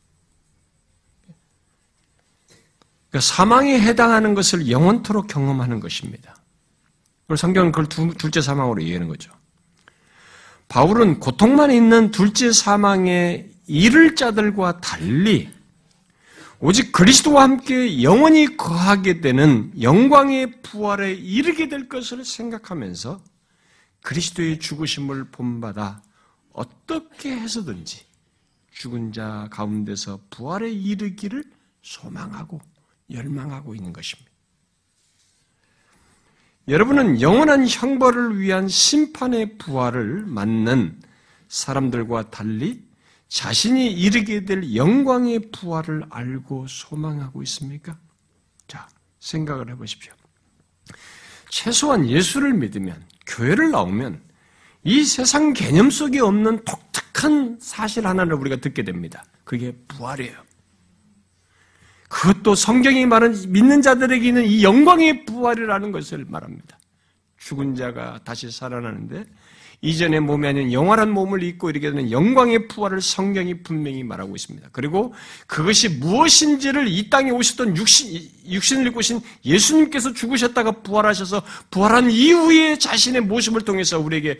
그러니까 사망에 해당하는 것을 영원토록 경험하는 것입니다. 그리고 성경은 그걸 두, 둘째 사망으로 이해하는 거죠. 바울은 고통만 있는 둘째 사망에 이를 자들과 달리 오직 그리스도와 함께 영원히 거하게 되는 영광의 부활에 이르게 될 것을 생각하면서 그리스도의 죽으심을 본받아 어떻게 해서든지 죽은 자 가운데서 부활에 이르기를 소망하고 열망하고 있는 것입니다. 여러분은 영원한 형벌을 위한 심판의 부활을 맞는 사람들과 달리 자신이 이르게 될 영광의 부활을 알고 소망하고 있습니까? 자, 생각을 해보십시오. 최소한 예수를 믿으면, 교회를 나오면, 이 세상 개념 속에 없는 독특한 사실 하나를 우리가 듣게 됩니다. 그게 부활이에요. 그것도 성경이 말하는 믿는 자들에게 있는 이 영광의 부활이라는 것을 말합니다. 죽은 자가 다시 살아나는데 이전의 몸이 아닌 영원한 몸을 입고 이르게 되는 영광의 부활을 성경이 분명히 말하고 있습니다. 그리고 그것이 무엇인지를 이 땅에 오셨던 육신, 육신을 입고 오신 예수님께서 죽으셨다가 부활하셔서 부활한 이후에 자신의 모습을 통해서 우리에게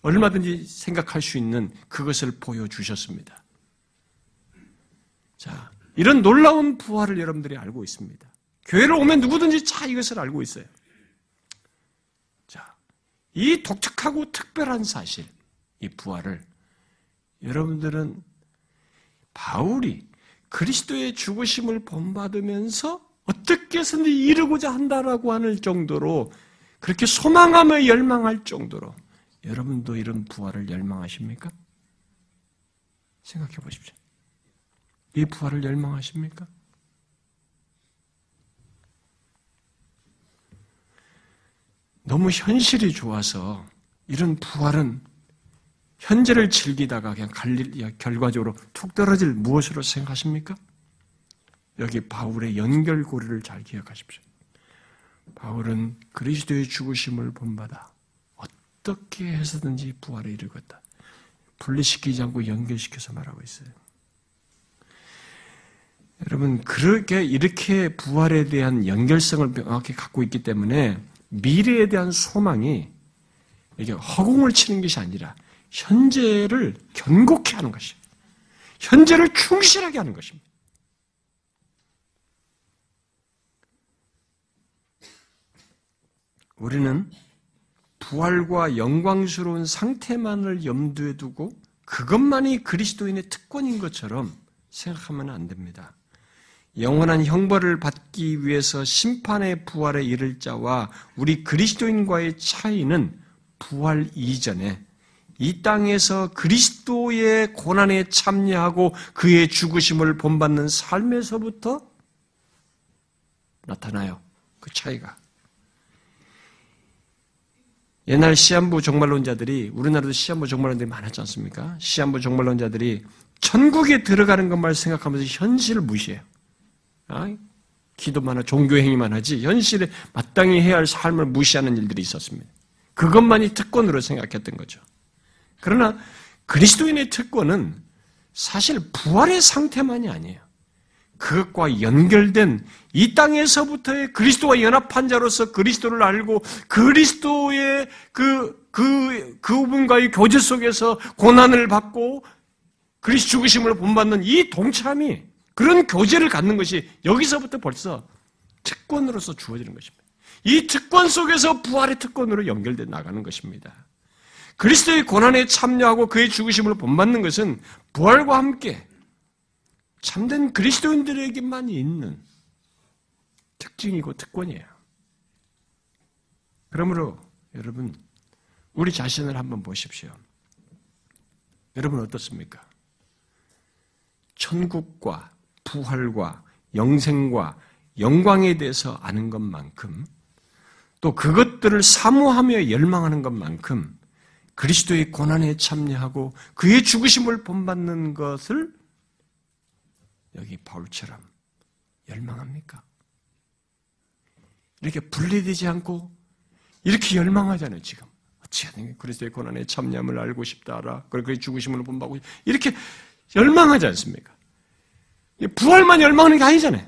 얼마든지 생각할 수 있는 그것을 보여주셨습니다. 자, 이런 놀라운 부활을 여러분들이 알고 있습니다. 교회를 오면 누구든지 다 이것을 알고 있어요. 자, 이 독특하고 특별한 사실, 이 부활을 여러분들은 바울이 그리스도의 죽으심을 본받으면서 어떻게 해서든 이루고자 한다라고 하는 정도로 그렇게 소망하며 열망할 정도로 여러분도 이런 부활을 열망하십니까? 생각해 보십시오. 이 부활을 열망하십니까? 너무 현실이 좋아서 이런 부활은 현재를 즐기다가 그냥 갈릴, 결과적으로 툭 떨어질 무엇으로 생각하십니까? 여기 바울의 연결고리를 잘 기억하십시오. 바울은 그리스도의 죽으심을 본받아 어떻게 해서든지 부활에 이르겠다. 분리시키지 않고 연결시켜서 말하고 있어요. 여러분, 그렇게, 이렇게 부활에 대한 연결성을 명확히 갖고 있기 때문에 미래에 대한 소망이 이게 허공을 치는 것이 아니라 현재를 견고케 하는 것이에요. 현재를 충실하게 하는 것입니다. 우리는 부활과 영광스러운 상태만을 염두에 두고 그것만이 그리스도인의 특권인 것처럼 생각하면 안 됩니다. 영원한 형벌을 받기 위해서 심판의 부활에 이를 자와 우리 그리스도인과의 차이는 부활 이전에 이 땅에서 그리스도의 고난에 참여하고 그의 죽으심을 본받는 삶에서부터 나타나요. 그 차이가. 옛날 시한부 종말론자들이 우리나라도 시한부 종말론자들이 많았지 않습니까? 시한부 종말론자들이 천국에 들어가는 것만 생각하면서 현실을 무시해요. 아, 기도만 하고 종교 행위만 하지 현실에 마땅히 해야 할 삶을 무시하는 일들이 있었습니다. 그것만이 특권으로 생각했던 거죠. 그러나 그리스도인의 특권은 사실 부활의 상태만이 아니에요. 그것과 연결된 이 땅에서부터의 그리스도와 연합한 자로서 그리스도를 알고 그리스도의 그, 그, 그분과의 교제 속에서 고난을 받고 그리스도 죽으심을 본받는 이 동참이 그런 교제를 갖는 것이 여기서부터 벌써 특권으로서 주어지는 것입니다. 이 특권 속에서 부활의 특권으로 연결돼 나가는 것입니다. 그리스도의 고난에 참여하고 그의 죽으심을 본받는 것은 부활과 함께 참된 그리스도인들에게만 있는 특징이고 특권이에요. 그러므로 여러분 우리 자신을 한번 보십시오. 여러분 어떻습니까? 천국과 부활과 영생과 영광에 대해서 아는 것만큼 또 그것들을 사모하며 열망하는 것만큼 그리스도의 고난에 참여하고 그의 죽으심을 본받는 것을 여기 바울처럼 열망합니까? 이렇게 분리되지 않고 이렇게 열망하잖아요, 지금. 어찌하든 그리스도의 고난에 참여함을 알고 싶다 알아. 그리고 그의 죽으심을 본받고 이렇게 열망하지 않습니까? 부활만 열망하는 게 아니잖아요.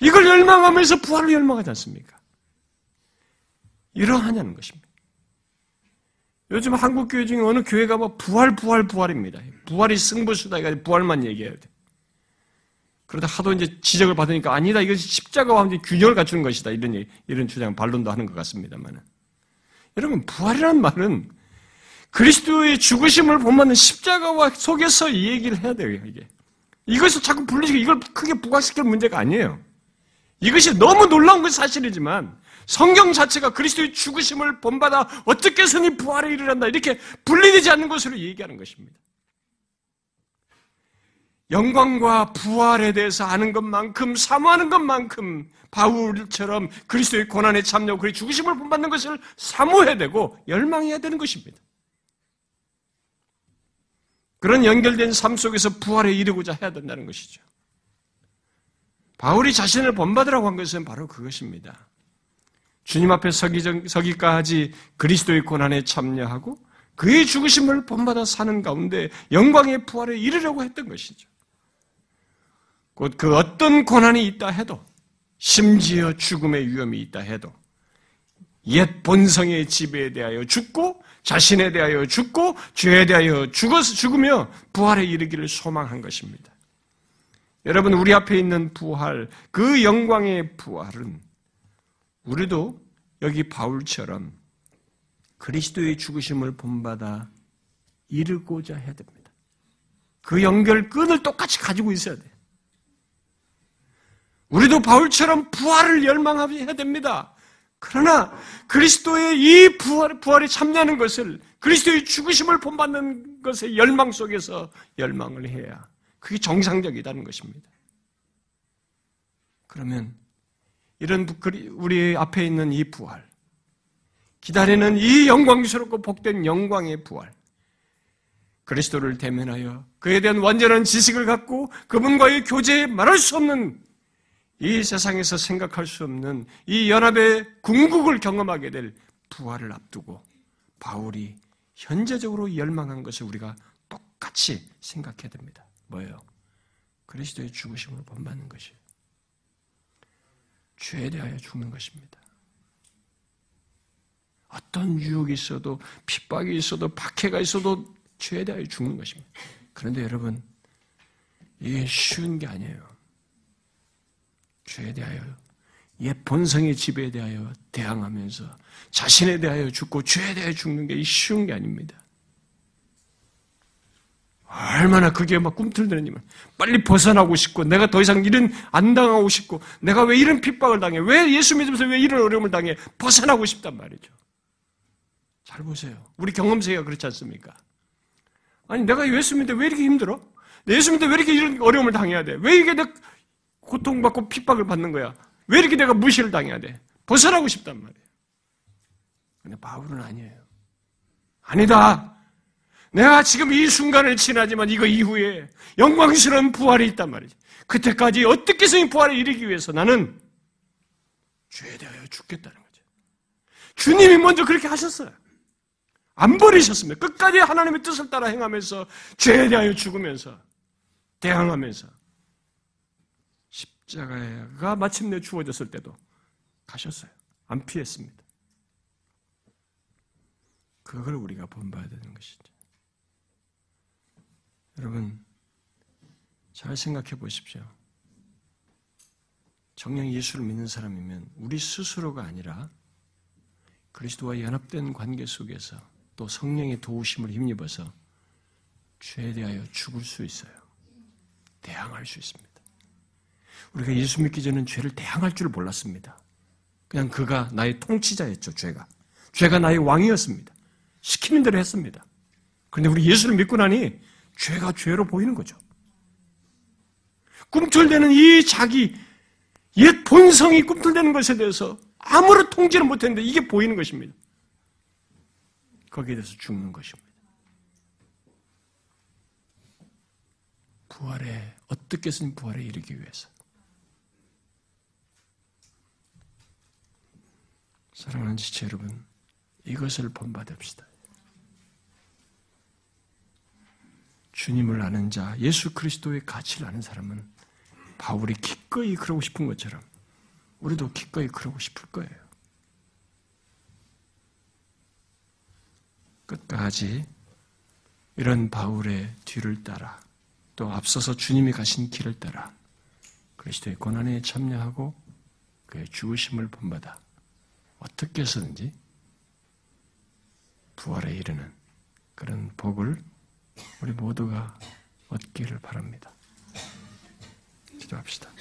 이걸 열망하면서 부활을 열망하지 않습니까? 이러하냐는 것입니다. 요즘 한국 교회 중에 어느 교회가 뭐 부활, 부활, 부활입니다. 부활이 승부수다. 이거 부활만 얘기해야 돼. 그러다 하도 이제 지적을 받으니까 아니다. 이것이 십자가와 균형을 갖추는 것이다. 이런, 이런 주장, 반론도 하는 것 같습니다만. 여러분, 부활이라는 말은 그리스도의 죽으심을 본받는 십자가와 속에서 이 얘기를 해야 돼요, 이게. 이것을 자꾸 불리시고 이걸 크게 부각시킬 문제가 아니에요. 이것이 너무 놀라운 것이 사실이지만 성경 자체가 그리스도의 죽으심을 본받아 어떻게 해서니 부활에 이르란다 이렇게 분리되지 않는 것으로 얘기하는 것입니다. 영광과 부활에 대해서 아는 것만큼 사모하는 것만큼 바울처럼 그리스도의 고난에 참여하고 그의 죽으심을 본받는 것을 사모해야 되고 열망해야 되는 것입니다. 그런 연결된 삶 속에서 부활에 이르고자 해야 된다는 것이죠. 바울이 자신을 본받으라고 한 것은 바로 그것입니다. 주님 앞에 서기 전, 서기 까지 그리스도의 고난에 참여하고 그의 죽으심을 본받아 사는 가운데 영광의 부활에 이르려고 했던 것이죠. 곧 그 어떤 고난이 있다 해도 심지어 죽음의 위험이 있다 해도 옛 본성의 지배에 대하여 죽고 자신에 대하여 죽고 죄에 대하여 죽어서 죽으며 부활에 이르기를 소망한 것입니다. 여러분 우리 앞에 있는 부활, 그 영광의 부활은 우리도 여기 바울처럼 그리스도의 죽으심을 본받아 이르고자 해야 됩니다. 그 연결 끈을 똑같이 가지고 있어야 돼. 우리도 바울처럼 부활을 열망해야 됩니다. 그러나 그리스도의 이 부활, 부활에 참여하는 것을 그리스도의 죽으심을 본받는 것의 열망 속에서 열망을 해야 그게 정상적이라는 것입니다. 그러면 이런 우리 앞에 있는 이 부활, 기다리는 이 영광스럽고 복된 영광의 부활, 그리스도를 대면하여 그에 대한 완전한 지식을 갖고 그분과의 교제에 말할 수 없는 이 세상에서 생각할 수 없는 이 연합의 궁극을 경험하게 될 부활을 앞두고 바울이 현재적으로 열망한 것을 우리가 똑같이 생각해야 됩니다. 뭐예요? 그리스도의 죽으심을 본받는 것이에요. 죄에 대하여 죽는 것입니다. 어떤 유혹이 있어도 핍박이 있어도 박해가 있어도 죄에 대하여 죽는 것입니다. 그런데 여러분 이게 쉬운 게 아니에요. 죄에 대하여 옛 본성의 지배에 대하여 대항하면서 자신에 대하여 죽고 죄에 대하여 죽는 게 쉬운 게 아닙니다. 얼마나 그게 막 꿈틀대느냐면 빨리 벗어나고 싶고 내가 더 이상 이런 안 당하고 싶고 내가 왜 이런 핍박을 당해 왜 예수 믿으면서 왜 이런 어려움을 당해 벗어나고 싶단 말이죠. 잘 보세요. 우리 경험세가 그렇지 않습니까? 아니, 내가 예수 믿는데 왜 이렇게 힘들어? 예수 믿는데 왜 이렇게 이런 어려움을 당해야 돼? 왜 이게 내 고통받고 핍박을 받는 거야? 왜 이렇게 내가 무시를 당해야 돼? 벗어나고 싶단 말이에요. 근데 바울은 아니에요. 아니다. 내가 지금 이 순간을 지나지만 이거 이후에 영광스러운 부활이 있단 말이지. 그때까지 어떻게 해서 이 부활에 이르기 위해서 나는 죄에 대하여 죽겠다는 거죠. 주님이 먼저 그렇게 하셨어요. 안 버리셨습니다. 끝까지 하나님의 뜻을 따라 행하면서 죄에 대하여 죽으면서 대항하면서 십자가가 마침내 주어졌을 때도 가셨어요. 안 피했습니다. 그걸 우리가 본봐야 되는 것이죠. 여러분, 잘 생각해 보십시오. 정녕 예수를 믿는 사람이면 우리 스스로가 아니라 그리스도와 연합된 관계 속에서 또 성령의 도우심을 힘입어서 죄에 대하여 죽을 수 있어요. 대항할 수 있습니다. 우리가 예수 믿기 전에는 죄를 대항할 줄 몰랐습니다. 그냥 그가 나의 통치자였죠, 죄가. 죄가 나의 왕이었습니다. 시키는 대로 했습니다. 그런데 우리 예수를 믿고 나니 죄가 죄로 보이는 거죠. 꿈틀대는 이 자기 옛 본성이 꿈틀대는 것에 대해서 아무런 통제를 못했는데 이게 보이는 것입니다. 거기에 대해서 죽는 것입니다. 부활에 어떻게 든 부활에 이르기 위해서 사랑하는 지체 여러분 이것을 본받읍시다. 주님을 아는 자, 예수 그리스도의 가치를 아는 사람은 바울이 기꺼이 그러고 싶은 것처럼 우리도 기꺼이 그러고 싶을 거예요. 끝까지 이런 바울의 뒤를 따라 또 앞서서 주님이 가신 길을 따라 그리스도의 고난에 참여하고 그의 죽으심을 본받아 어떻게 해서든지 부활에 이르는 그런 복을 우리 모두가 얻기를 바랍니다. 기도합시다.